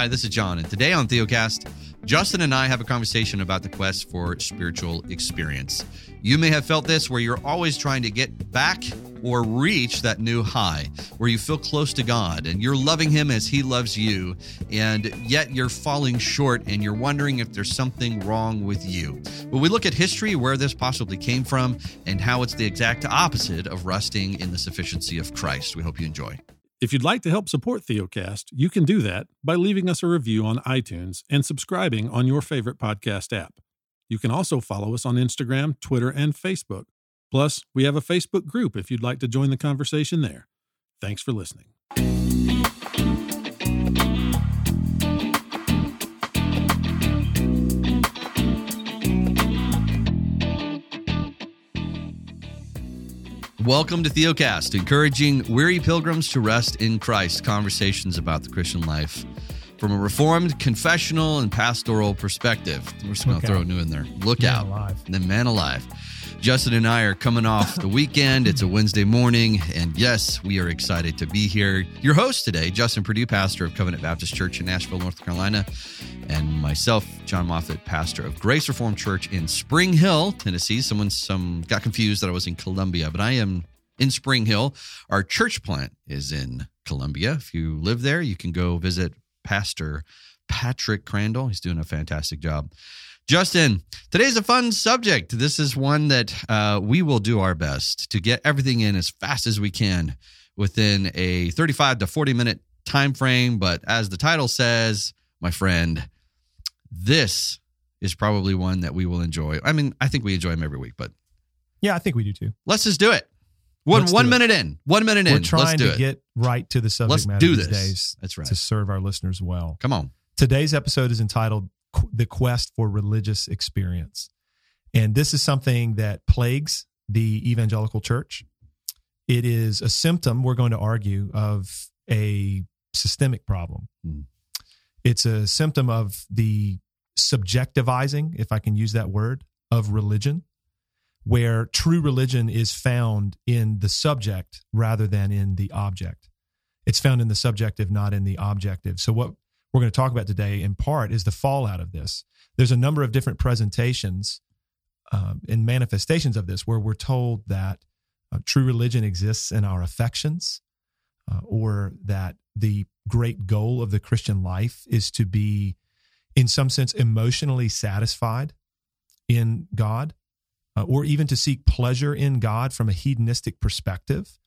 Hi, this is John, and today on Theocast, Justin and I have a conversation about the quest for spiritual experience. You may have felt this where you're always trying to get back or reach that new high, where you feel close to God and you're loving Him as He loves you, and yet you're falling short and you're wondering if there's something wrong with you. Well, we look at history, where this possibly came from, and how it's the exact opposite of resting in the sufficiency of Christ. We hope you enjoy. If you'd like to help support Theocast, you can do that by leaving us a review on iTunes and subscribing on your favorite podcast app. You can also follow us on Instagram, Twitter, and Facebook. Plus, we have a Facebook group if you'd like to join the conversation there. Thanks for listening. Welcome to Theocast, encouraging weary pilgrims to rest in Christ, conversations about the Christian life from a reformed, confessional, and pastoral perspective. We're just going to throw a new in there. Look Man out. alive. And then man alive. Justin and I are coming off the weekend. It's a Wednesday morning. And yes, we are excited to be here. Your host today, Justin Perdue, pastor of Covenant Baptist Church in Asheville, North Carolina, and myself, Jon Moffitt, pastor of Grace Reformed Church in Spring Hill, Tennessee. Someone some got confused that I was in Columbia, but I am in Spring Hill. Our church plant is in Columbia. If you live there, you can go visit Pastor Patrick Crandall. He's doing a fantastic job. Justin, today's a fun subject. This is one that uh, we will do our best to get everything in as fast as we can within a 35 to 40 minute time frame. But as the title says, my friend, this is probably one that we will enjoy. I mean, I think we enjoy them every week, but Yeah, I think we do too. let's just do it. One Let's one do it. minute in. One minute in. We're let's trying do to it. get right to the subject Let's matter do these this. days That's right. to serve our listeners well. Come on. Today's episode is entitled The Quest for Religious Experience. And this is something that plagues the evangelical church. It is a symptom, we're going to argue, of a systemic problem. Hmm. It's a symptom of the subjectivizing, if I can use that word, of religion, where true religion is found in the subject rather than in the object. It's found in the subjective, not in the objective. So, what we're going to talk about today, in part, is the fallout of this. There's a number of different presentations um, and manifestations of this where we're told that uh, true religion exists in our affections, uh, or that the great goal of the Christian life is to be, in some sense, emotionally satisfied in God, uh, or even to seek pleasure in God from a hedonistic perspective.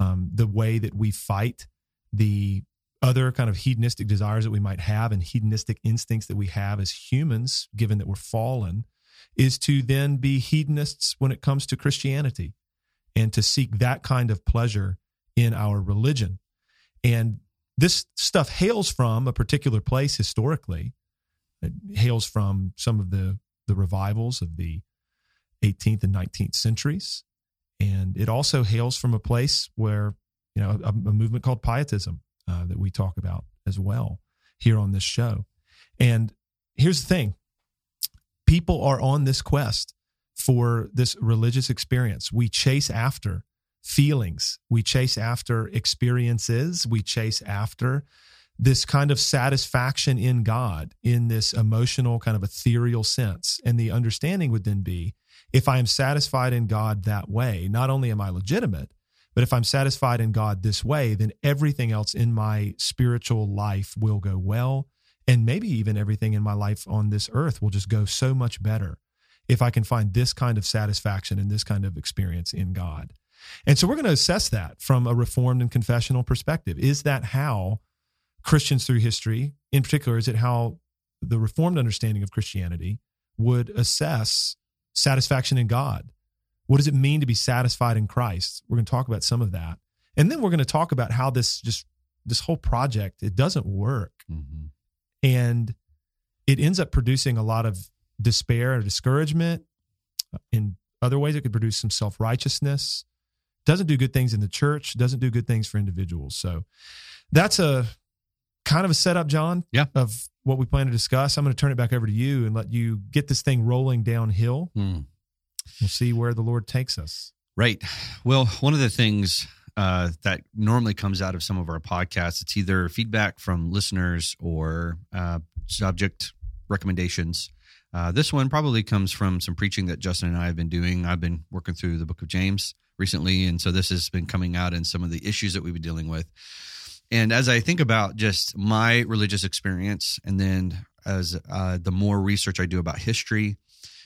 Um, the way that we fight the other kind of hedonistic desires that we might have and hedonistic instincts that we have as humans, given that we're fallen, is to then be hedonists when it comes to Christianity and to seek that kind of pleasure in our religion. And this stuff hails from a particular place historically. It hails from some of the, the revivals of the 18th and 19th centuries. And it also hails from a place where, you know, a, a movement called pietism uh, that we talk about as well here on this show. And here's the thing people are on this quest for this religious experience. We chase after feelings, we chase after experiences, we chase after this kind of satisfaction in God in this emotional, kind of ethereal sense. And the understanding would then be if I am satisfied in God that way, not only am I legitimate, but if I'm satisfied in God this way, then everything else in my spiritual life will go well. And maybe even everything in my life on this earth will just go so much better if I can find this kind of satisfaction and this kind of experience in God. And so we're going to assess that from a reformed and confessional perspective. Is that how Christians through history, in particular, is it how the reformed understanding of Christianity would assess satisfaction in God? What does it mean to be satisfied in Christ? We're going to talk about some of that. And then we're going to talk about how this just this whole project it doesn't work Mhm. and it ends up producing a lot of despair or discouragement in other ways it could produce some self-righteousness doesn't do good things in the church doesn't do good things for individuals so that's a kind of a setup john Yeah. of what we plan to discuss i'm going to turn it back over to you and let you get this thing rolling downhill Hmm. We'll see where the lord takes us Right. Well, one of the things uh, that normally comes out of some of our podcasts. It's either feedback from listeners or uh, subject recommendations. Uh, this one probably comes from some preaching that Justin and I have been doing. I've been working through the book of James recently, and so this has been coming out in some of the issues that we've been dealing with. And as I think about just my religious experience, and then as uh, the more research I do about history,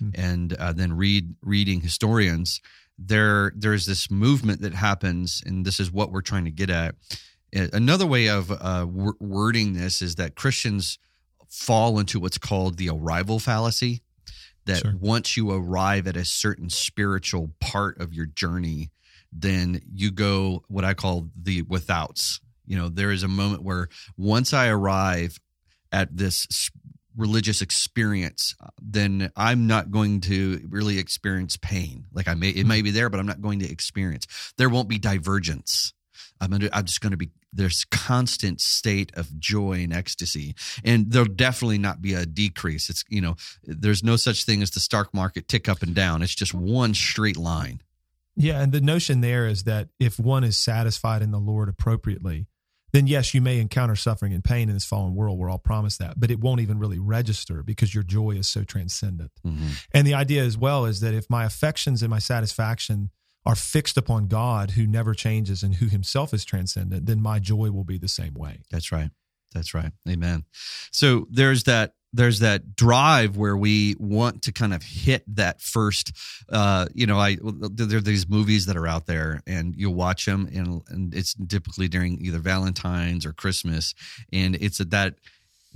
mm-hmm. and uh, then read reading historians, there there's this movement that happens, and this is what we're trying to get at. Another way of uh, wording this is that Christians fall into what's called the arrival fallacy. That sure. once you arrive at a certain spiritual part of your journey, then you go what I call the withouts. You know, there is a moment where once I arrive at this religious experience, uh, then I'm not going to really experience pain. Like I may, it may be there, but I'm not going to experience. There won't be divergence. I'm, under, I'm just going to be this constant state of joy and ecstasy, and there'll definitely not be a decrease. It's you know there's no such thing as the stock market tick up and down. It's just one straight line. Yeah, and the notion there is that if one is satisfied in the Lord appropriately, then yes, you may encounter suffering and pain in this fallen world. We're all promised that, but it won't even really register because your joy is so transcendent. Mm-hmm. And the idea as well is that if my affections and my satisfaction are fixed upon God who never changes and who himself is transcendent, then my joy will be the same way. That's right. That's right. Amen. So there's that there's that drive where we want to kind of hit that first uh, you know i there are these movies that are out there and you'll watch them and, and it's typically during either valentine's or christmas. And it's at that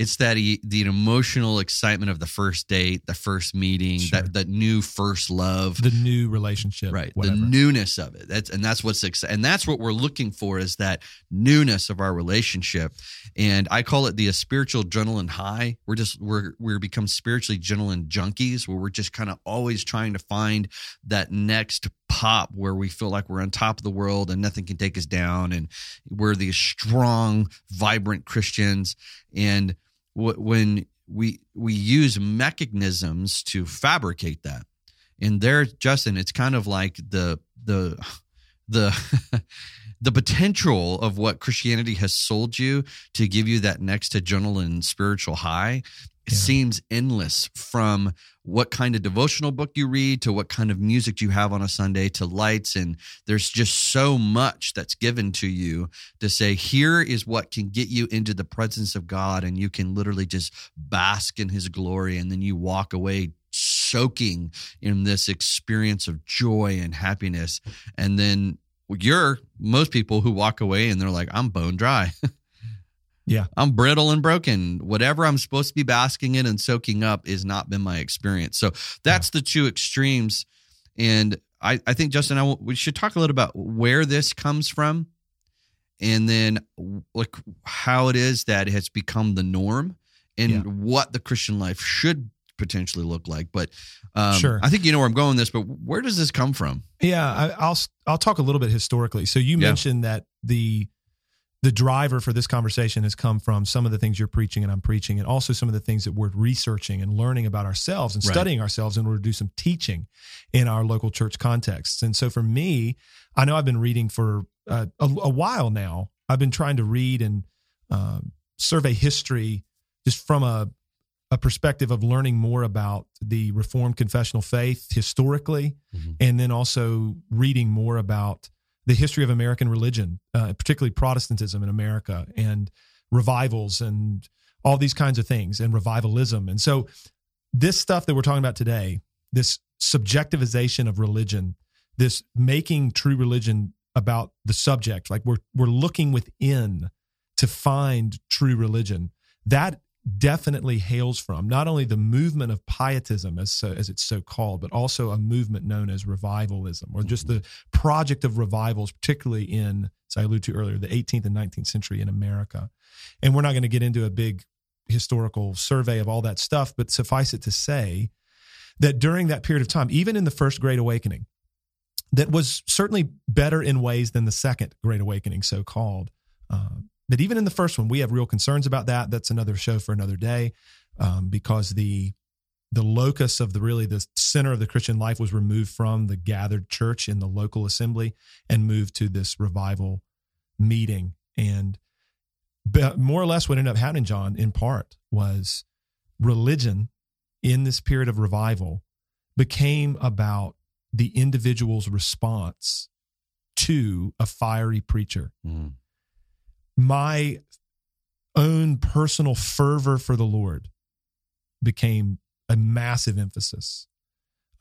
it's that the emotional excitement of the first date, the first meeting, sure. that that new first love, the new relationship, right? Whatever. The newness of it. That's and that's what's and that's what we're looking for is that newness of our relationship. And I call it the uh, spiritual adrenaline high. We're just we're we're become spiritually adrenaline junkies where we're just kind of always trying to find that next pop where we feel like we're on top of the world and nothing can take us down and we're these strong vibrant christians and when we we use mechanisms to fabricate that. And there justin it's kind of like the the the the potential of what christianity has sold you to give you that next adrenaline spiritual high yeah. seems endless from what kind of devotional book you read to what kind of music you have on a Sunday to lights. And there's just so much that's given to you to say, here is what can get you into the presence of God. And you can literally just bask in his glory. And then you walk away soaking in this experience of joy and happiness. And then you're most people who walk away and they're like, I'm bone dry. Yeah. I'm brittle and broken. Whatever I'm supposed to be basking in and soaking up is not been my experience. So that's yeah. the two extremes. And I, I think, Justin, I, we should talk a little about where this comes from and then like how it is that it has become the norm and yeah. what the Christian life should potentially look like. But um, sure, I think you know where I'm going with this. But where does this come from? Yeah, I, will I'll talk a little bit historically. So you yeah. mentioned that the the driver for this conversation has come from some of the things you're preaching and I'm preaching, and also some of the things that we're researching and learning about ourselves and right. studying ourselves in order to do some teaching in our local church contexts. And so for me, I know I've been reading for uh, a, a, while now. I've been trying to read and um, survey history just from a, a perspective of learning more about the Reformed confessional faith historically, mm-hmm. and then also reading more about the history of American religion, uh, particularly Protestantism in America, and revivals and all these kinds of things, and revivalism. And so, this stuff that we're talking about today, this subjectivization of religion, this making true religion about the subject, like we're we're looking within to find true religion. That definitely hails from not only the movement of pietism as so, as it's so called but also a movement known as revivalism or just the project of revivals particularly in as I alluded to earlier the 18th and 19th century in America. And we're not going to get into a big historical survey of all that stuff but suffice it to say that during that period of time even in the first great awakening that was certainly better in ways than the second great awakening so called uh, but even in the first one, we have real concerns about that. That's another show for another day um, because the the locus of the really the center of the Christian life was removed from the gathered church in the local assembly and moved to this revival meeting. And more or less what ended up happening, John, in part, was religion in this period of revival became about the individual's response to a fiery preacher. Mm. My own personal fervor for the Lord became a massive emphasis.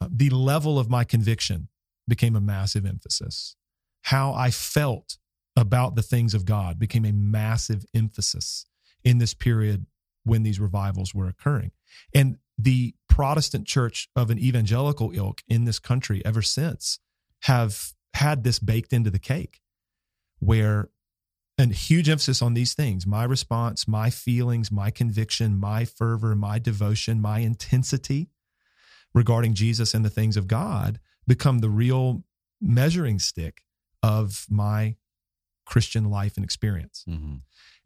Uh, the level of my conviction became a massive emphasis. How I felt about the things of God became a massive emphasis in this period when these revivals were occurring. And the Protestant church of an evangelical ilk in this country ever since have had this baked into the cake where a huge emphasis on these things my response, my feelings, my conviction, my fervor, my devotion, my intensity regarding Jesus and the things of God become the real measuring stick of my Christian life and experience. Mm-hmm.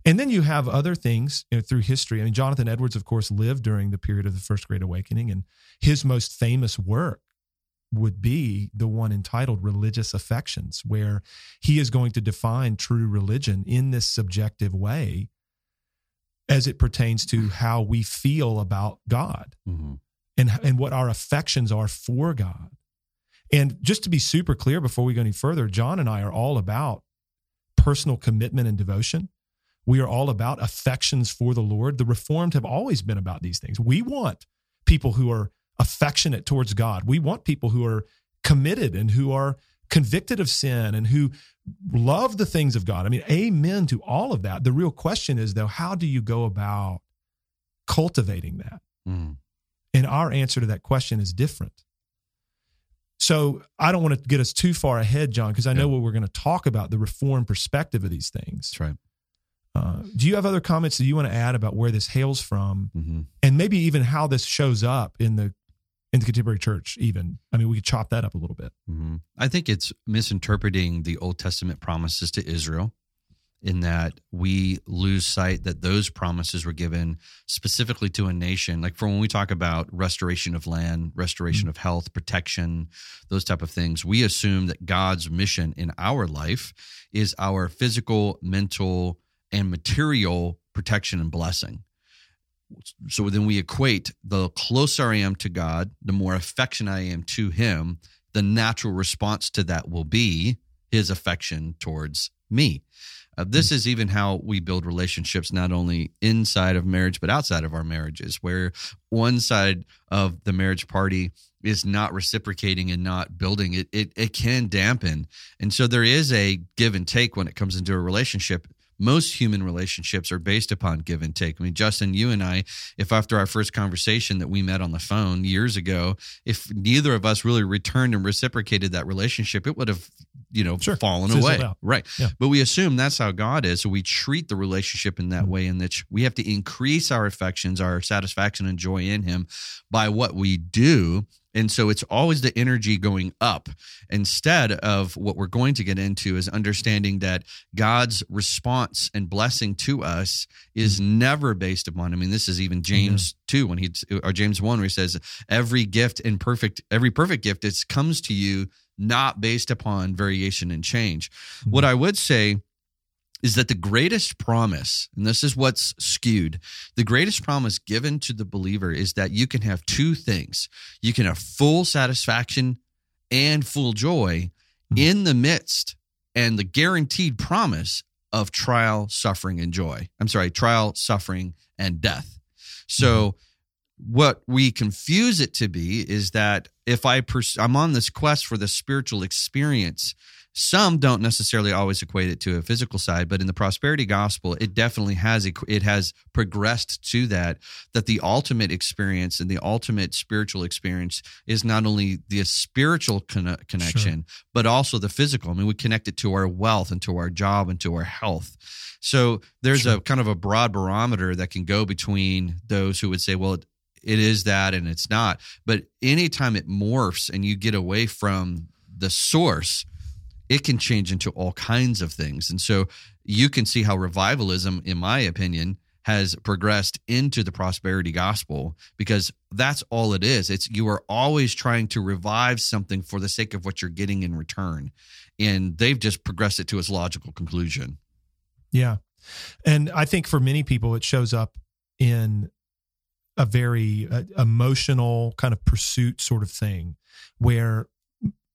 And then you have other things you know, through history. I mean, Jonathan Edwards, of course, lived during the period of the First Great Awakening, and his most famous work would be the one entitled Religious Affections, where he is going to define true religion in this subjective way as it pertains to how we feel about God mm-hmm. and, and what our affections are for God. And just to be super clear before we go any further, John and I are all about personal commitment and devotion. We are all about affections for the Lord. The Reformed have always been about these things. We want people who are affectionate towards God. We want people who are committed and who are convicted of sin and who love the things of God. I mean, amen to all of that. The real question is, though, how do you go about cultivating that? Mm. And our answer to that question is different. So I don't want to get us too far ahead, John, because I know what we're going to talk about the reform perspective of these things. That's right. Uh, do you have other comments that you want to add about where this hails from, mm-hmm. and maybe even how this shows up in the in the contemporary church? Even I mean, we could chop that up a little bit. Mm-hmm. I think it's misinterpreting the Old Testament promises to Israel in that we lose sight that those promises were given specifically to a nation like for when we talk about restoration of land restoration mm-hmm. of health protection those type of things we assume that god's mission in our life is our physical mental and material protection and blessing so then we equate the closer i am to god the more affection i am to him the natural response to that will be his affection towards me. Uh, this is even how we build relationships, not only inside of marriage, but outside of our marriages, where one side of the marriage party is not reciprocating and not building. It, it, it can dampen. And so there is a give and take when it comes into a relationship most human relationships are based upon give and take. I mean, Justin, you and I, if after our first conversation that we met on the phone years ago, if neither of us really returned and reciprocated that relationship, it would have, you know, sure. fallen Fizzled away. Out. Right. Yeah. But we assume that's how God is. So we treat the relationship in that mm-hmm. way, in that we have to increase our affections, our satisfaction and joy in Him by what we do and so it's always the energy going up instead of what we're going to get into is understanding that God's response and blessing to us is mm-hmm. never based upon. I mean, this is even James mm-hmm. 2 when he or James 1 where he says every gift and perfect every perfect gift it comes to you not based upon variation and change. Mm-hmm. What I would say is that the greatest promise, and this is what's skewed, the greatest promise given to the believer is that you can have two things. You can have full satisfaction and full joy mm-hmm. in the midst and the guaranteed promise of trial, suffering, and joy. I'm sorry, trial, suffering, and death. So, mm-hmm. what we confuse it to be is that if I pers- I'm on this quest for the spiritual experience, some don't necessarily always equate it to a physical side, but in the prosperity gospel, it definitely has it has progressed to that. That the ultimate experience and the ultimate spiritual experience is not only the spiritual con- connection, sure. but also the physical. I mean, we connect it to our wealth and to our job and to our health. So there's sure. a kind of a broad barometer that can go between those who would say, well, it, it is that and it's not. But anytime it morphs and you get away from the source, it can change into all kinds of things. And so you can see how revivalism, in my opinion, has progressed into the prosperity gospel because that's all it is. It's you are always trying to revive something for the sake of what you're getting in return. And they've just progressed it to its logical conclusion. Yeah. And I think for many people, it shows up in a very uh, emotional kind of pursuit sort of thing where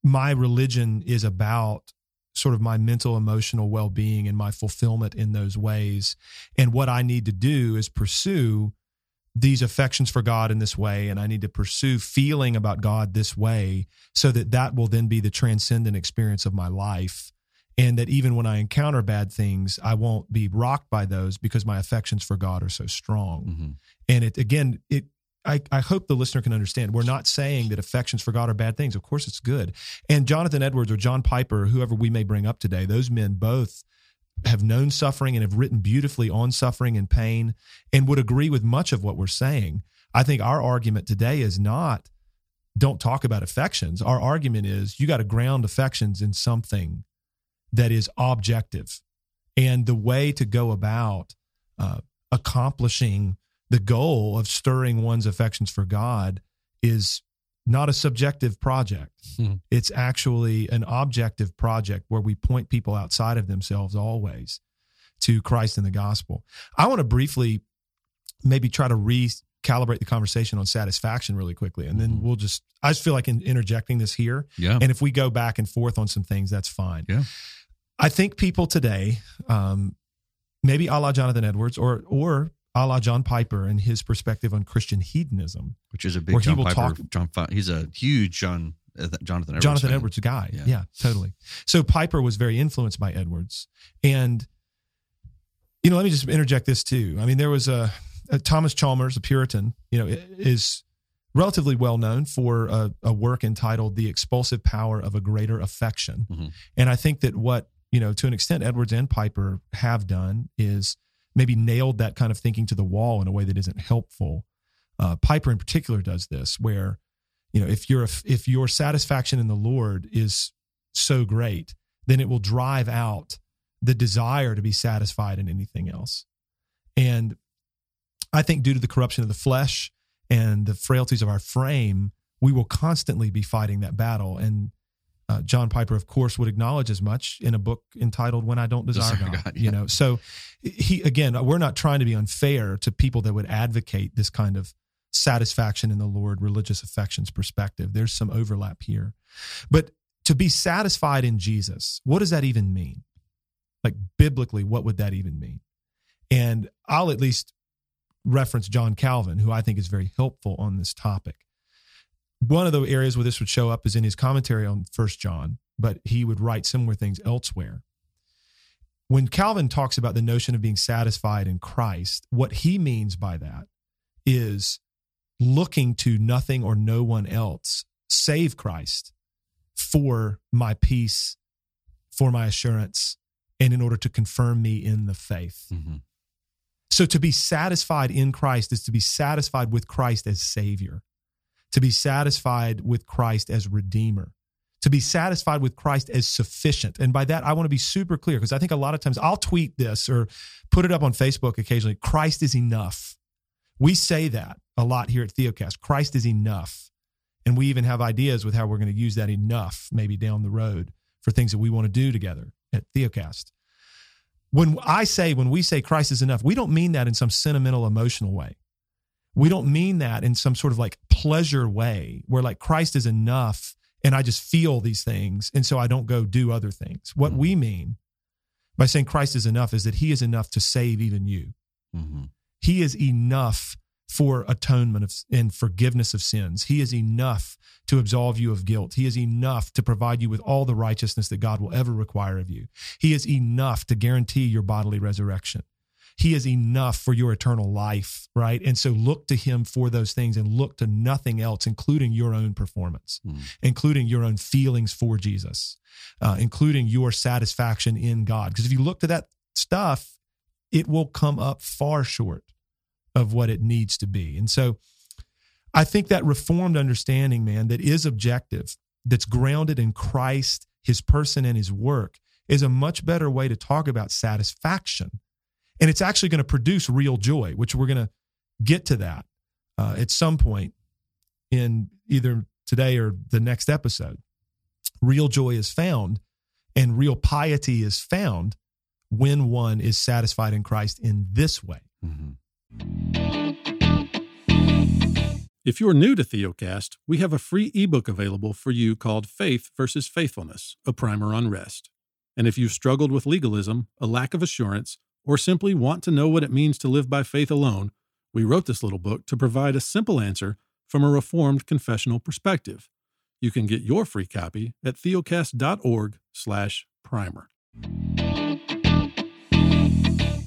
my religion is about sort of my mental emotional well-being and my fulfillment in those ways. And what i need to do is pursue these affections for god in this way and i need to pursue feeling about god this way so that that will then be the transcendent experience of my life. And that even when i encounter bad things i won't be rocked by those because my affections for god are so strong. Mm-hmm. and it again it I, I hope the listener can understand. We're not saying that affections for God are bad things. Of course, it's good. And Jonathan Edwards or John Piper, whoever we may bring up today, those men both have known suffering and have written beautifully on suffering and pain and would agree with much of what we're saying. I think our argument today is not don't talk about affections. Our argument is you got to ground affections in something that is objective. And the way to go about uh, accomplishing the goal of stirring one's affections for God is not a subjective project. Hmm. It's actually an objective project where we point people outside of themselves always to Christ and the gospel. I want to briefly maybe try to recalibrate the conversation on satisfaction really quickly. And then Mhm. we'll just, I just feel like in, interjecting this here. Yeah. And if we go back and forth on some things, that's fine. Yeah. I think people today, um, maybe a la Jonathan Edwards or or a la John Piper and his perspective on Christian hedonism, Which is a big where he will Piper. talk- John, he's a huge John uh, Jonathan Edwards. Jonathan fan. Edwards guy. Yeah. Yeah. totally. So Piper was very influenced by Edwards. And, you know, let me just interject this too. I mean, there was a, a Thomas Chalmers, a Puritan, you know, is relatively well known for a, a work entitled The Expulsive Power of a Greater Affection. Mhm. And I think that what, you know, to an extent, Edwards and Piper have done is maybe nailed that kind of thinking to the wall in a way that isn't helpful. Uh, Piper in particular does this, where you know if your if your satisfaction in the Lord is so great, then it will drive out the desire to be satisfied in anything else. And I think due to the corruption of the flesh and the frailties of our frame, we will constantly be fighting that battle. And uh, John Piper, of course, would acknowledge as much in a book entitled "When I Don't Desire, Desire God." God, You know, so he again, we're not trying to be unfair to people that would advocate this kind of satisfaction in the Lord, religious affections perspective. There's some overlap here, but to be satisfied in Jesus, what does that even mean? Like biblically, what would that even mean? And I'll at least reference John Calvin, who I think is very helpful on this topic. One of the areas where this would show up is in his commentary on First John, but he would write similar things elsewhere. When Calvin talks about the notion of being satisfied in Christ, what he means by that is looking to nothing or no one else save Christ for my peace, for my assurance, and in order to confirm me in the faith. Mhm. So to be satisfied in Christ is to be satisfied with Christ as Savior, to be satisfied with Christ as Redeemer, to be satisfied with Christ as sufficient. And by that, I want to be super clear because I think a lot of times I'll tweet this or put it up on Facebook occasionally Christ is enough. We say that a lot here at Theocast Christ is enough. And we even have ideas with how we're going to use that enough maybe down the road for things that we want to do together at Theocast when I say, when we say Christ is enough, we don't mean that in some sentimental, emotional way. We don't mean that in some sort of like pleasure way where like Christ is enough and I just feel these things. And so I don't go do other things. What we mean by saying Christ is enough is that he is enough to save even you. Mhm. He is enough for atonement of, and forgiveness of sins. He is enough to absolve you of guilt. He is enough to provide you with all the righteousness that God will ever require of you. He is enough to guarantee your bodily resurrection. He is enough for your eternal life, right? And so look to him for those things and look to nothing else, including your own performance, Mm. including your own feelings for Jesus, uh, including your satisfaction in God. Because if you look to that stuff, it will come up far short of what it needs to be. And so I think that reformed understanding, man, that is objective, that's grounded in Christ, his person, and his work, is a much better way to talk about satisfaction. And it's actually going to produce real joy, which we're going to get to that uh, at some point in either today or the next episode. Real joy is found and real piety is found when one is satisfied in Christ in this way. Mm-hmm. If you're new to Theocast, we have a free ebook available for you called Faith versus Faithfulness, a primer on rest. And if you've struggled with legalism, a lack of assurance, or simply want to know what it means to live by faith alone, we wrote this little book to provide a simple answer from a reformed confessional perspective. You can get your free copy at theocast.org/primer.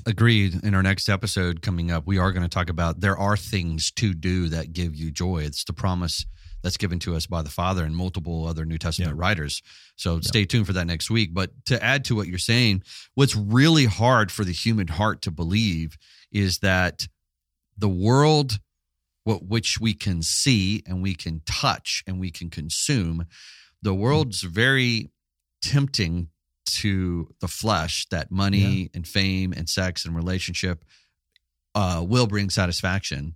Agreed. In our next episode coming up, we are going to talk about there are things to do that give you joy. It's the promise that's given to us by the Father and multiple other New Testament yeah. writers. So yeah. stay tuned for that next week. But to add to what you're saying, what's really hard for the human heart to believe is that the world what which we can see and we can touch and we can consume, the world's very tempting to the flesh that money yeah. and fame and sex and relationship uh, will bring satisfaction.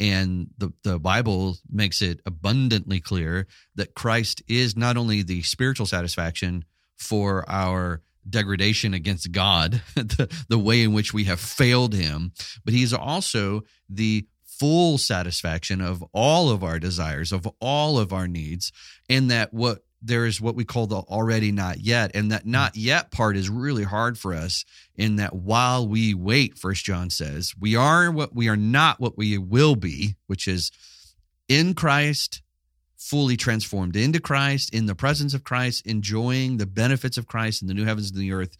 And the, the Bible makes it abundantly clear that Christ is not only the spiritual satisfaction for our degradation against God, the, the way in which we have failed Him, but He's also the full satisfaction of all of our desires, of all of our needs, and that what there is what we call the already not yet. And that hmm. not yet part is really hard for us in that while we wait first john says we are what we are not what we will be which is in christ fully transformed into christ in the presence of christ enjoying the benefits of christ in the new heavens and the earth.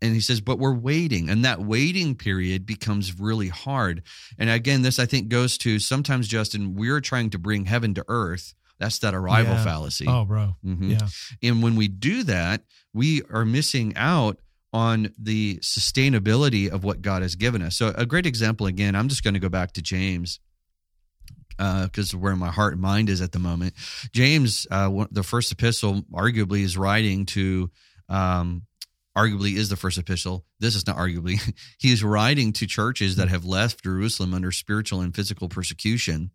And he says but we're waiting. And that waiting period becomes really hard. And again this i think goes to sometimes justin we're trying to bring heaven to earth that's that arrival yeah. fallacy. Oh, bro. Mm-hmm. Yeah. And when we do that, we are missing out on the sustainability of what God has given us. So, a great example again, I'm just going to go back to James because uh, where my heart and mind is at the moment. James, uh, the first epistle, arguably is writing to. Um, arguably is the first epistle. This is not arguably. he is writing to churches that have left Jerusalem under spiritual and physical persecution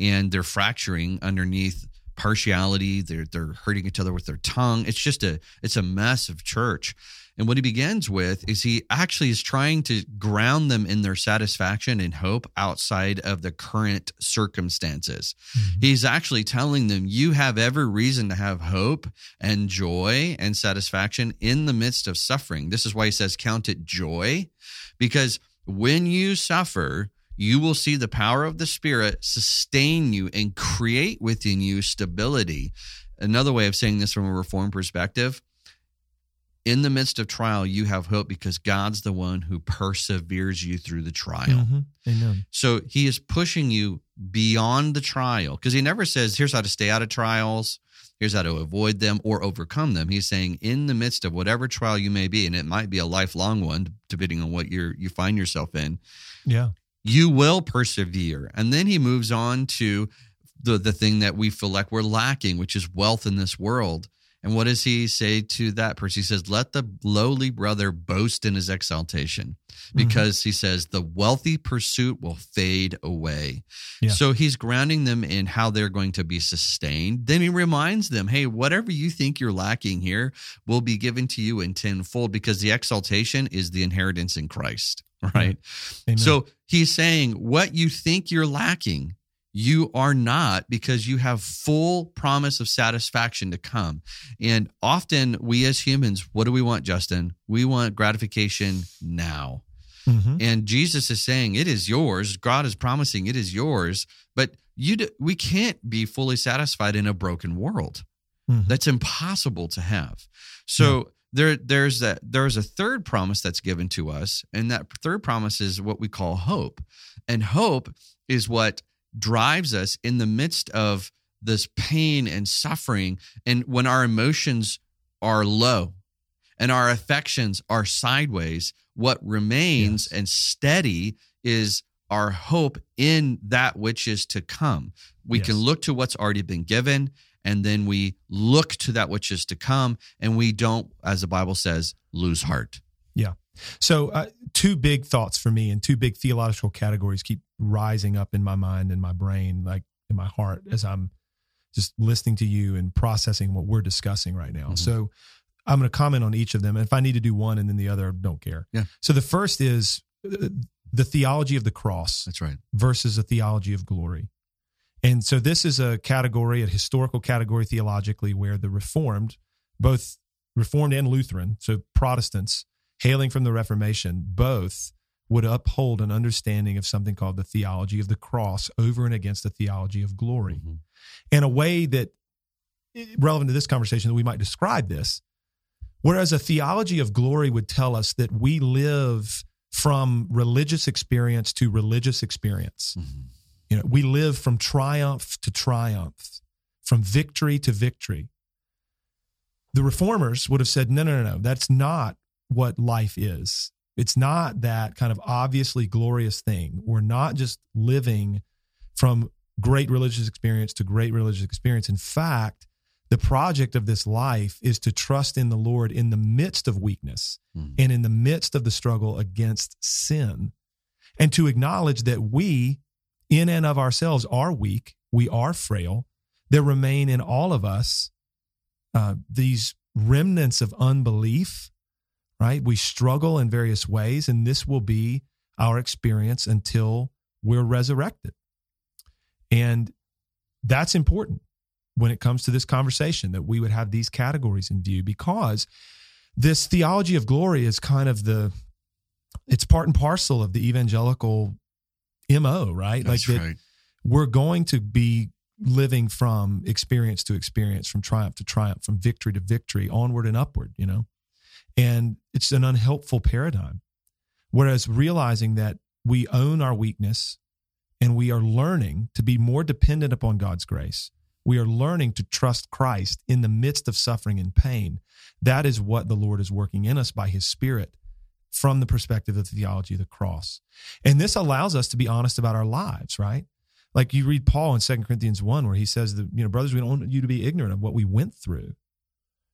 and they're fracturing underneath partiality. They're they're hurting each other with their tongue. It's just a it's a mess of church. And what he begins with is he actually is trying to ground them in their satisfaction and hope outside of the current circumstances. Mm-hmm. He's actually telling them you have every reason to have hope and joy and satisfaction in the midst of suffering. This is why he says count it joy because when you suffer, you will see the power of the Spirit sustain you and create within you stability. Another way of saying this from a reform perspective in the midst of trial, you have hope because God's the one who perseveres you through the trial. Mm-hmm. Amen. So he is pushing you beyond the trial because he never says, here's how to stay out of trials, here's how to avoid them or overcome them. He's saying, in the midst of whatever trial you may be, and it might be a lifelong one, depending on what you're you find yourself in. Yeah you will persevere. And then he moves on to the, the thing that we feel like we're lacking, which is wealth in this world. And what does he say to that person? He says, Let the lowly brother boast in his exaltation, mm-hmm. because mm-hmm. he says, The wealthy pursuit will fade away. Yeah. So he's grounding them in how they're going to be sustained. Then he reminds them, Hey, whatever you think you're lacking here will be given to you in tenfold, because the exaltation is the inheritance in Christ. Right? Amen. So he's saying what you think you're lacking, you are not because you have full promise of satisfaction to come. And often we as humans, what do we want, Justin? We want gratification now. Mm-hmm. And Jesus is saying it is yours. God is promising it is yours, but you do, we can't be fully satisfied in a broken world. Mm-hmm. That's impossible to have. So yeah there there's that there's a third promise that's given to us and that third promise is what we call hope and hope is what drives us in the midst of this pain and suffering and when our emotions are low and our affections are sideways what remains yes. and steady is our hope in that which is to come we yes. can look to what's already been given and then we look to that which is to come and we don't as the bible says lose heart yeah So, uh, two big thoughts for me and two big theological categories keep rising up in my mind and my brain, like in my heart, as I'm just listening to you and processing what we're discussing right now. Mhm. So, I'm going to comment on each of them. And if I need to do one and then the other, don't care. Yeah. So, the first is uh, the theology of the cross That's right. versus a theology of glory. And so this is a category, a historical category theologically, where the Reformed, both Reformed and Lutheran, so Protestants hailing from the Reformation, both would uphold an understanding of something called the theology of the cross over and against the theology of glory. Mhm. In a way that, relevant to this conversation, that we might describe this. Whereas a theology of glory would tell us that we live from religious experience to religious experience. Mhm. You know, we live from triumph to triumph, from victory to victory. The reformers would have said, no, no, no, no, that's not what life is. It's not that kind of obviously glorious thing. We're not just living from great religious experience to great religious experience. In fact, the project of this life is to trust in the Lord in the midst of weakness Mhm. and in the midst of the struggle against sin, and to acknowledge that we, in and of ourselves, are weak, we are frail. There remain in all of us uh, these remnants of unbelief, right? We struggle in various ways, and this will be our experience until we're resurrected. And that's important when it comes to this conversation that we would have these categories in view because this theology of glory is kind of the it's part and parcel of the evangelical mo right? That's like that right. we're going to be living from experience to experience from triumph to triumph from victory to victory onward and upward you know? And it's an unhelpful paradigm. Whereas realizing that we own our weakness and we are learning to be more dependent upon god's grace we are learning to trust christ in the midst of suffering and pain. That is what the lord is working in us by his spirit from the perspective of the theology of the cross. And this allows us to be honest about our lives right? Like you read paul in 2 corinthians 1 where he says that you know brothers we don't want you to be ignorant of what we went through.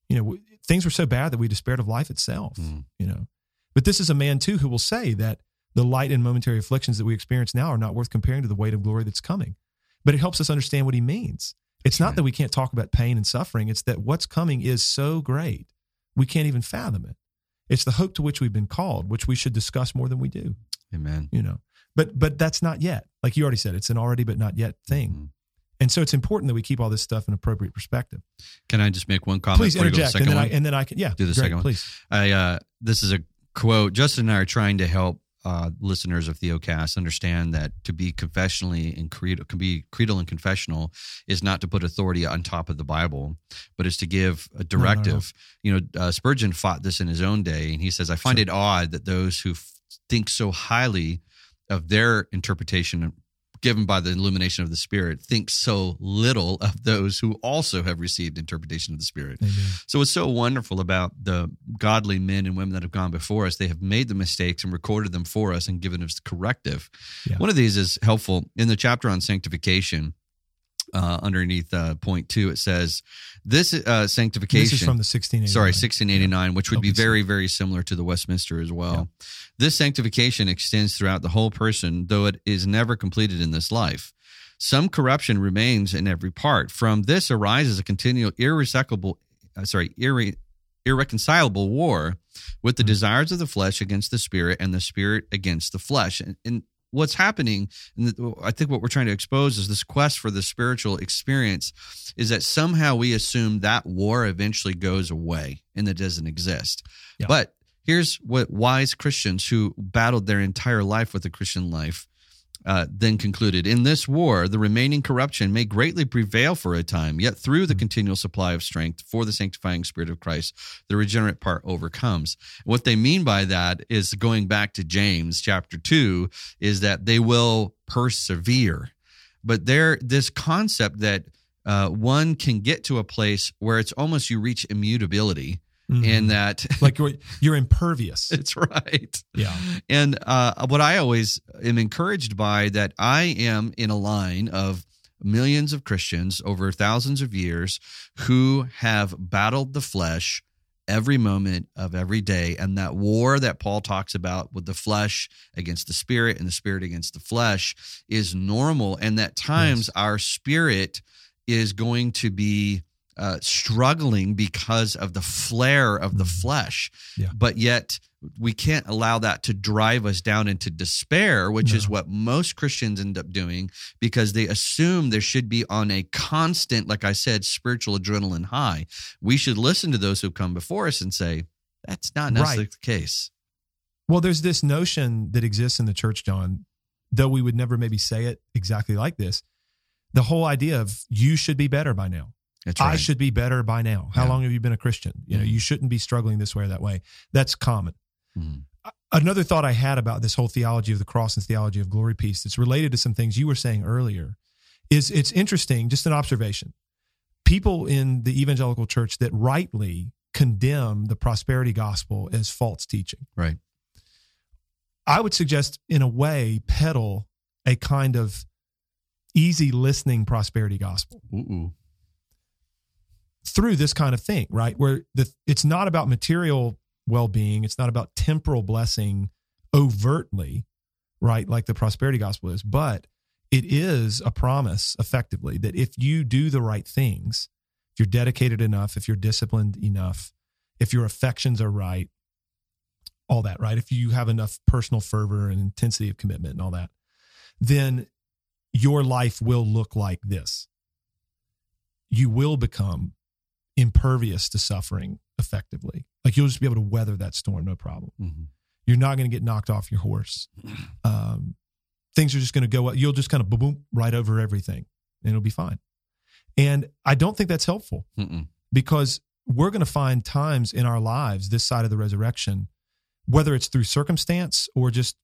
You know things were so bad that we despaired of life itself Mm. you know? But this is a man too who will say that the light and momentary afflictions that we experience now are not worth comparing to the weight of glory that's coming. But it helps us understand what he means. It's not that we can't talk about pain and suffering. It's that what's coming is so great we can't even fathom it it's the hope to which we've been called which we should discuss more than we do Amen. you know but but that's not yet like you already said it's an already but not yet thing Mhm. and so it's important that we keep all this stuff in appropriate perspective Can I just make one comment? please before you go to the interject and then, one? I, and then i can yeah Do the great, second one. please I uh, this is a quote. Justin and I are trying to help uh, listeners of Theocast understand that to be confessionally and creedal, can be creedal and confessional is not to put authority on top of the Bible, but is to give a no, no. directive. You know, uh, Spurgeon fought this in his own day, and he says, "I find Sure. it odd that those who f- think so highly of their interpretation." Given by the illumination of the Spirit, think so little of those who also have received interpretation of the Spirit. Amen. So what's so wonderful about the godly men and women that have gone before us, they have made the mistakes and recorded them for us and given us corrective. Yeah. One of these is helpful in the chapter on sanctification. Uh, underneath uh, point two, it says this uh, sanctification. this is from the 1689 Sorry, 1689, which would be very, very similar to the Westminster as well. This sanctification extends throughout the whole person, though it is never completed in this life. Some corruption remains in every part. From this arises a continual, irreconcilable, uh, sorry, irre, irreconcilable war with the Mhm. desires of the flesh against the spirit and the spirit against the flesh. And, and what's happening, and I think what we're trying to expose is this quest for the spiritual experience is that somehow we assume that war eventually goes away and it doesn't exist. Yeah. But here's what wise Christians who battled their entire life with the Christian life uh, then concluded In this war, the remaining corruption may greatly prevail for a time, yet through the continual supply of strength for the sanctifying spirit of Christ, the regenerate part overcomes. What they mean by that is going back to James chapter 2 is that they will persevere. But there, this concept that uh, one can get to a place where it's almost you reach immutability, Mhm. and that like you're you're impervious it's right. yeah And uh, what I always am encouraged by that I am in a line of millions of Christians over thousands of years who have battled the flesh every moment of every day. And that war that Paul talks about with the flesh against the spirit and the spirit against the flesh is normal. And that times yes. our spirit is going to be uh, struggling because of the flare of the mm-hmm. flesh. Yeah. But yet, we can't allow that to drive us down into despair, which no. is what most Christians end up doing because they assume there should be on a constant, like I said, spiritual adrenaline high. We should listen to those who come before us and say, that's not necessarily right. the case. Well, there's this notion that exists in the church, John, though we would never maybe say it exactly like this. The whole idea of you should be better by now. Right. I should be better by now. How yeah. long have you been a Christian? You know, mm-hmm. you shouldn't be struggling this way or that way. That's common. Mm-hmm. Another thought I had about this whole theology of the cross and theology of glory piece that's related to some things you were saying earlier is it's interesting, just an observation. People in the evangelical church that rightly condemn the prosperity gospel as false teaching. Right. I would suggest, in a way, peddle a kind of easy listening prosperity gospel. Ooh. Through this kind of thing, right? Where the it's not about material well being. It's not about temporal blessing overtly, right? Like the prosperity gospel is, but it is a promise effectively that if you do the right things, if you're dedicated enough, if you're disciplined enough, if your affections are right, all that, right? If you have enough personal fervor and intensity of commitment and all that, then your life will look like this. You will become impervious to suffering effectively. Like you'll just be able to weather that storm, no problem. Mm-hmm. You're not going to get knocked off your horse. Um, things are just going to go. You'll just kind of boom, boom, right over everything, and it'll be fine. And I don't think that's helpful Mm-mm. because we're going to find times in our lives this side of the resurrection, whether it's through circumstance or just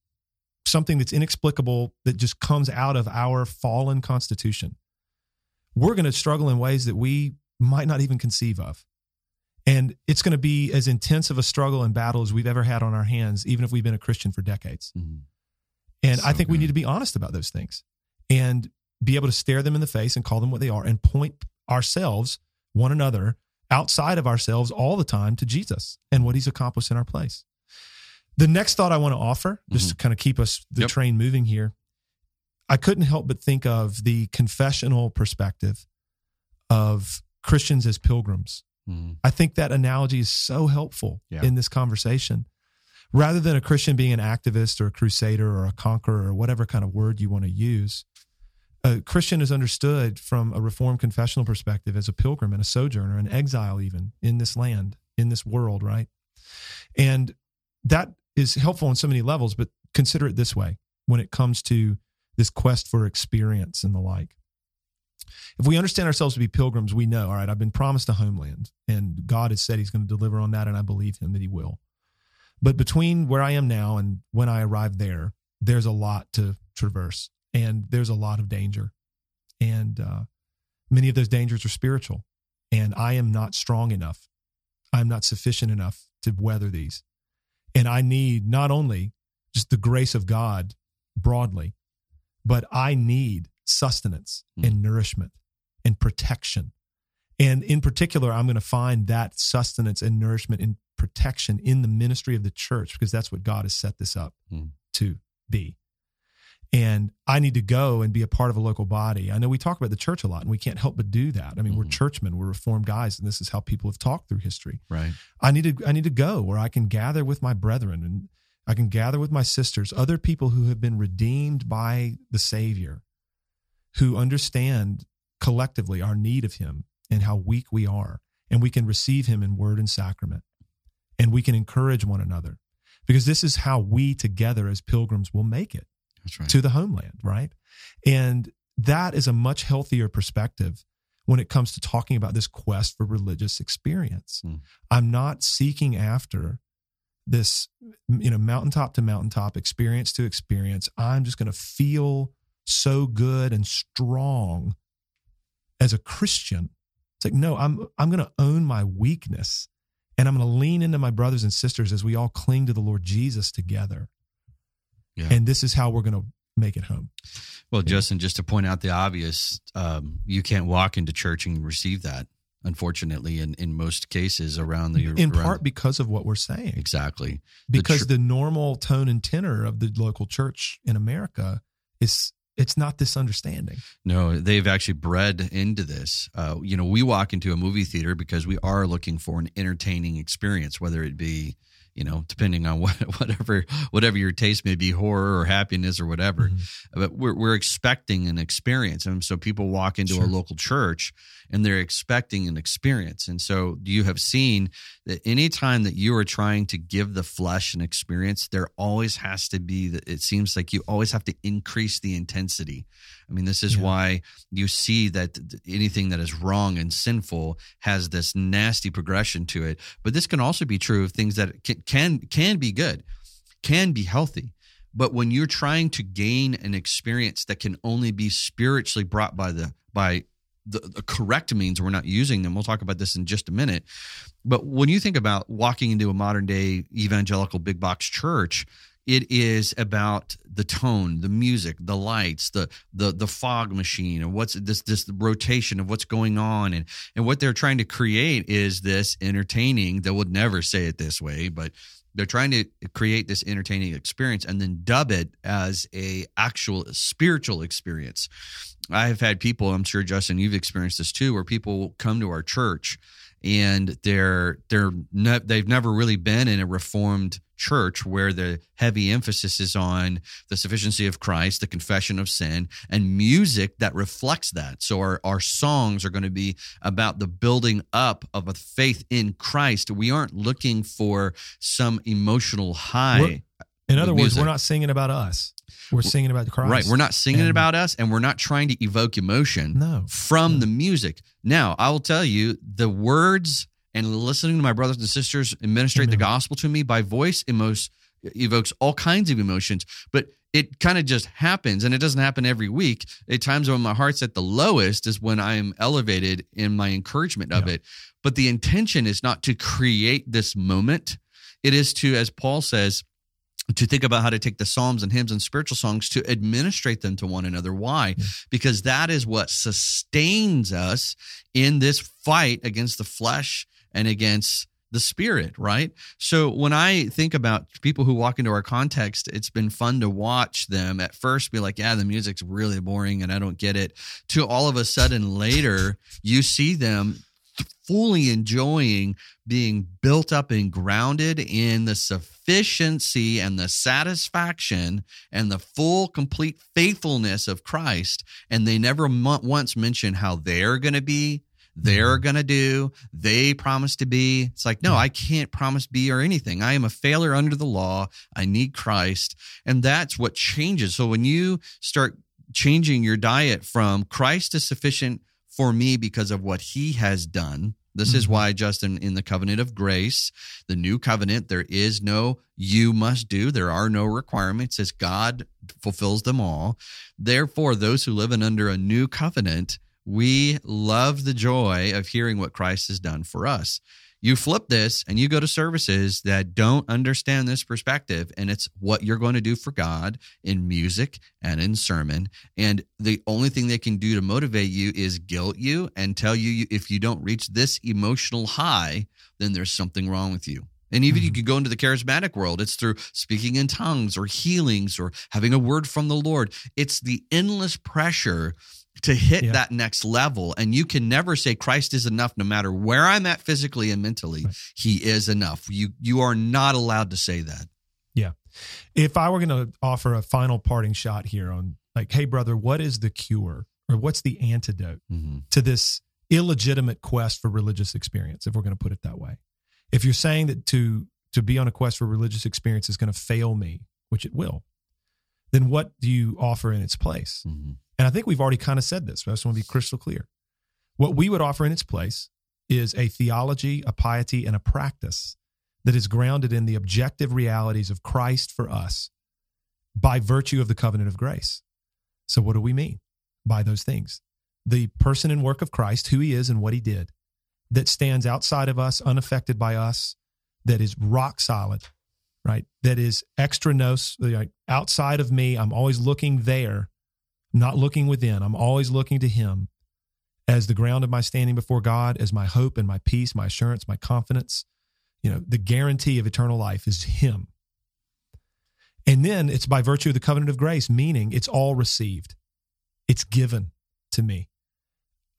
something that's inexplicable that just comes out of our fallen constitution. We're going to struggle in ways that we might not even conceive of. And it's going to be as intense of a struggle and battle as we've ever had on our hands, even if we've been a Christian for decades. Mm-hmm. And so I think good. we need to be honest about those things and be able to stare them in the face and call them what they are and point ourselves, one another, outside of ourselves all the time to Jesus and what he's accomplished in our place. The next thought I want to offer, just mm-hmm. to kind of keep us the yep. train moving here, I couldn't help but think of the confessional perspective of Christians as pilgrims. Mm. I think that analogy is so helpful yeah. in this conversation. Rather than a Christian being an activist or a crusader or a conqueror or whatever kind of word you want to use, a Christian is understood from a Reformed confessional perspective as a pilgrim and a sojourner, an exile, even in this land, in this world, right? And that is helpful on so many levels, but consider it this way when it comes to this quest for experience and the like. If we understand ourselves to be pilgrims, we know, all right, I've been promised a homeland and God has said he's going to deliver on that, and I believe him that he will. But between where I am now and when I arrive there, there's a lot to traverse and there's a lot of danger. And uh, many of those dangers are spiritual. And I am not strong enough. I'm not sufficient enough to weather these. And I need not only just the grace of God broadly, but I need sustenance mm. and nourishment and protection. And in particular, I'm going to find that sustenance and nourishment and protection in the ministry of the church because that's what God has set this up mm. to be. And I need to go and be a part of a local body. I know we talk about the church a lot and we can't help but do that. I mean, mm we're mm-hmm. churchmen, we're reformed guys, and this is how people have talked through history. Right. I need to I need to go where I can gather with my brethren and I can gather with my sisters, other people who have been redeemed by the Savior who understand collectively our need of him and how weak we are. And we can receive him in word and sacrament. And we can encourage one another because this is how we together as pilgrims will make it right. to the homeland, right? And that is a much healthier perspective when it comes to talking about this quest for religious experience. Mm. I'm not seeking after this, you know, mountaintop to mountaintop, experience to experience. I'm just going to feel so good and strong as a Christian. It's like, no, I'm I'm going to own my weakness and I'm going to lean into my brothers and sisters as we all cling to the Lord Jesus together. Yeah. And this is how we're going to make it home. Well, Justin, just to point out the obvious, um, you can't walk into church and receive that. unfortunately, in, in most cases around the in around, part because of what we're saying. exactly Because tr- the normal tone and tenor of the local church in America is it's not this understanding. No, they've actually bred into this. Uh, you know, we walk into a movie theater because we are looking for an entertaining experience, whether it be, you know, depending on what, whatever whatever your taste may be, horror or happiness or whatever. Mhm. But we're we're expecting an experience, and so people walk into Sure. a local church and they're expecting an experience. And so you have seen that anytime that you are trying to give the flesh an experience, there always has to be that it seems like you always have to increase the intensity. I mean, this is Yeah. why you see that anything that is wrong and sinful has this nasty progression to it. But this can also be true of things that can can, can be good, can be healthy. But when you're trying to gain an experience that can only be spiritually brought by the by the, the correct means, we're not using them. We'll talk about this in just a minute. But when you think about walking into a modern day evangelical big box church, it is about the tone, the music, the lights, the the the fog machine, and what's this this rotation of what's going on, and and what they're trying to create is this entertaining. They would never say it this way, but they're trying to create this entertaining experience and then dub it as a actual spiritual experience. I have had people, I'm sure Justin, you've experienced this too, where people come to our church and they're they're ne- they've never really been in a reformed church where the heavy emphasis is on the sufficiency of Christ, the confession of sin, and music that reflects that. So our, our songs are going to be about the building up of a faith in Christ. We aren't looking for some emotional high. We're- In other words, music. we're not singing about us. We're singing about the Christ. Right. We're not singing And- about us and we're not trying to evoke emotion No. from No. the music. Now, I will tell you the words and listening to my brothers and sisters administrate the gospel to me by voice emos- evokes all kinds of emotions, but it kind of just happens and it doesn't happen every week. At times when my heart's at the lowest is when I am elevated in my encouragement of Yeah. it. But the intention is not to create this moment. It is to, as Paul says, to think about how to take the psalms and hymns and spiritual songs to administrate them to one another. Why? Yeah. because that is what sustains us in this fight against the flesh and against the spirit right? So when i think about people who walk into our context it's been fun to watch them at first be like yeah the music's really boring and i don't get it. To all of a sudden later you see them fully enjoying being built up and grounded in the sufficiency and the satisfaction and the full complete faithfulness of Christ and they never mo- once mention how they're going to be they're mm-hmm. going to do they promise to be. It's like no mm-hmm. I can't promise be or anything. I am a failure under the law. I need Christ. And that's what changes. So when you start changing your diet from Christ is sufficient for me because of what he has done. This is Mhm. why, Justin, in the covenant of grace, the new covenant, there is no you must do. There are no requirements as God fulfills them all. Therefore, those who live in under a new covenant, we love the joy of hearing what Christ has done for us. You flip this and you go to services that don't understand this perspective, and it's what you're going to do for God in music and in sermon. And the only thing they can do to motivate you is guilt you and tell you you- if you don't reach this emotional high, then there's something wrong with you. And even you Mhm. could go into the charismatic world. It's through speaking in tongues or healings or having a word from the Lord. It's the endless pressure to hit Yeah. that next level. And you can never say Christ is enough no matter where I'm at physically and mentally. Right. He is enough. You you are not allowed to say that. Yeah. If I were going to offer a final parting shot here on like, hey, brother, what is the cure or what's the antidote Mhm. to this illegitimate quest for religious experience, if we're going to put it that way? If you're saying that to to be on a quest for religious experience is going to fail me, which it will, then what do you offer in its place? Mhm. And I think we've already kind of said this, but I just want to be crystal clear. What we would offer in its place is a theology, a piety, and a practice that is grounded in the objective realities of Christ for us by virtue of the covenant of grace. So, what do we mean by those things? The person and work of Christ, who he is and what he did, that stands outside of us, unaffected by us, that is rock solid, right? That is extra nos, outside of me. I'm always looking there, not looking within. I'm always looking to him. as the ground of my standing before God, as my hope and my peace, my assurance, my confidence. You know, the guarantee of eternal life is Him. And then it's by virtue of the covenant of grace, meaning it's all received, it's given to me.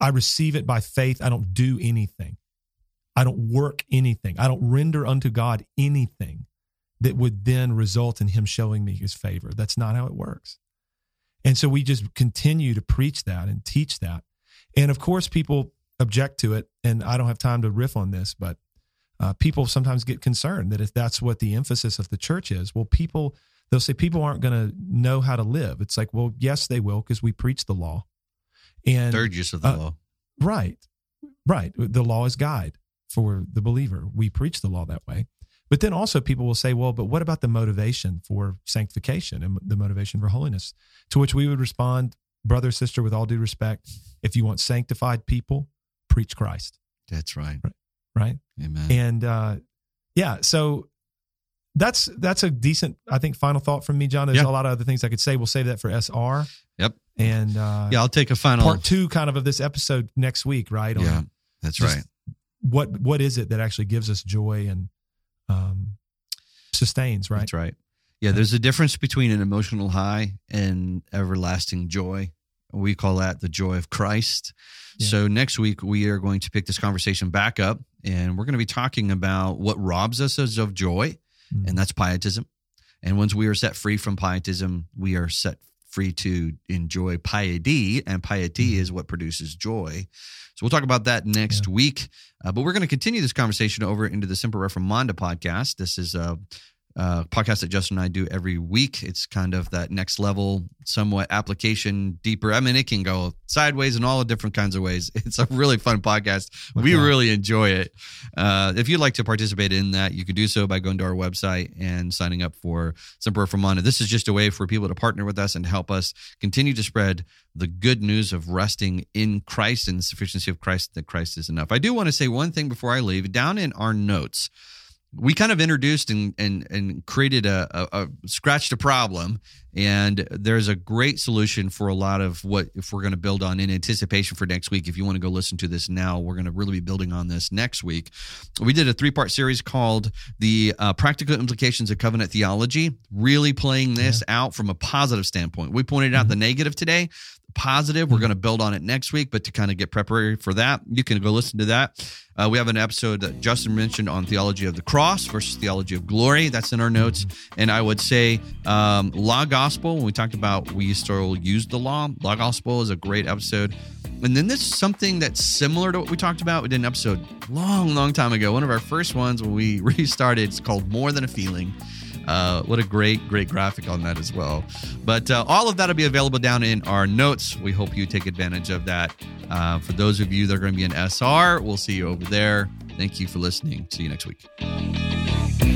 I receive it by faith. I don't do anything. I don't work anything. I don't render unto God anything that would then result in him showing me his favor. That's not how it works. And so we just continue to preach that and teach that. And of course, people object to it. And I don't have time to riff on this, but uh, people sometimes get concerned that if that's what the emphasis of the church is, well, people, they'll say people aren't going to know how to live. It's like, well, yes, they will because we preach the law. And third use of the uh, law. Right. Right. The law is guide for the believer. We preach the law that way. But then also people will say, well, but what about the motivation for sanctification and the motivation for holiness? To which we would respond, brother, sister, with all due respect, if you want sanctified people, preach Christ. That's right. Right. right? Amen. And uh, yeah, so that's that's a decent, I think, final thought from me, Jon. There's yeah. a lot of other things I could say. We'll save that for SR. Yep. And uh, yeah, I'll take a final part two, kind of of this episode next week, right? Yeah, that's right. What what is it that actually gives us joy and sustains, right? That's right. Yeah, there's a difference between an emotional high and everlasting joy. We call that the joy of Christ. Yeah. So next week we are going to pick this conversation back up and we're going to be talking about what robs us of joy, mm-hmm. and that's pietism. And once we are set free from pietism, we are set free to enjoy piety, and piety mm-hmm. is what produces joy. So we'll talk about that next yeah. week. Uh, but we're going to continue this conversation over into the Semper Reformanda podcast. This is a uh, podcast that Justin and I do every week. It's kind of that next level, somewhat application deeper. I mean, it can go sideways in all the different kinds of ways. It's a really fun podcast. We really enjoy it. Uh, if you'd like to participate in that, you can do so by going to our website and signing up for Semper Reformanda. This is just a way for people to partner with us and help us continue to spread the good news of resting in Christ and the sufficiency of Christ, that Christ is enough. I do want to say one thing before I leave. Down in our notes, we kind of introduced and and, and created a, a, a, scratched a problem and there's a great solution for a lot of what if we're going to build on in anticipation for next week if you want to go listen to this now we're going to really be building on this next week we did a three part series called the uh, practical implications of covenant theology really playing this yeah. out from a positive standpoint we pointed out mm-hmm. the negative today positive. We're mm-hmm. going to build on it next week, but to kind of get prepared for that, you can go listen to that. Uh, we have an episode that Justin mentioned on theology of the cross versus theology of glory. That's in our notes. And I would say um, law gospel, when we talked about we still use the law, law gospel is a great episode. And then this is something that's similar to what we talked about. We did an episode long, long time ago. One of our first ones when we restarted. It's called More Than a Feeling. Uh, what a great, great graphic on that as well. But uh, all of that will be available down in our notes. We hope you take advantage of that. Uh, for those of you that are going to be in SR, we'll see you over there. Thank you for listening. See you next week.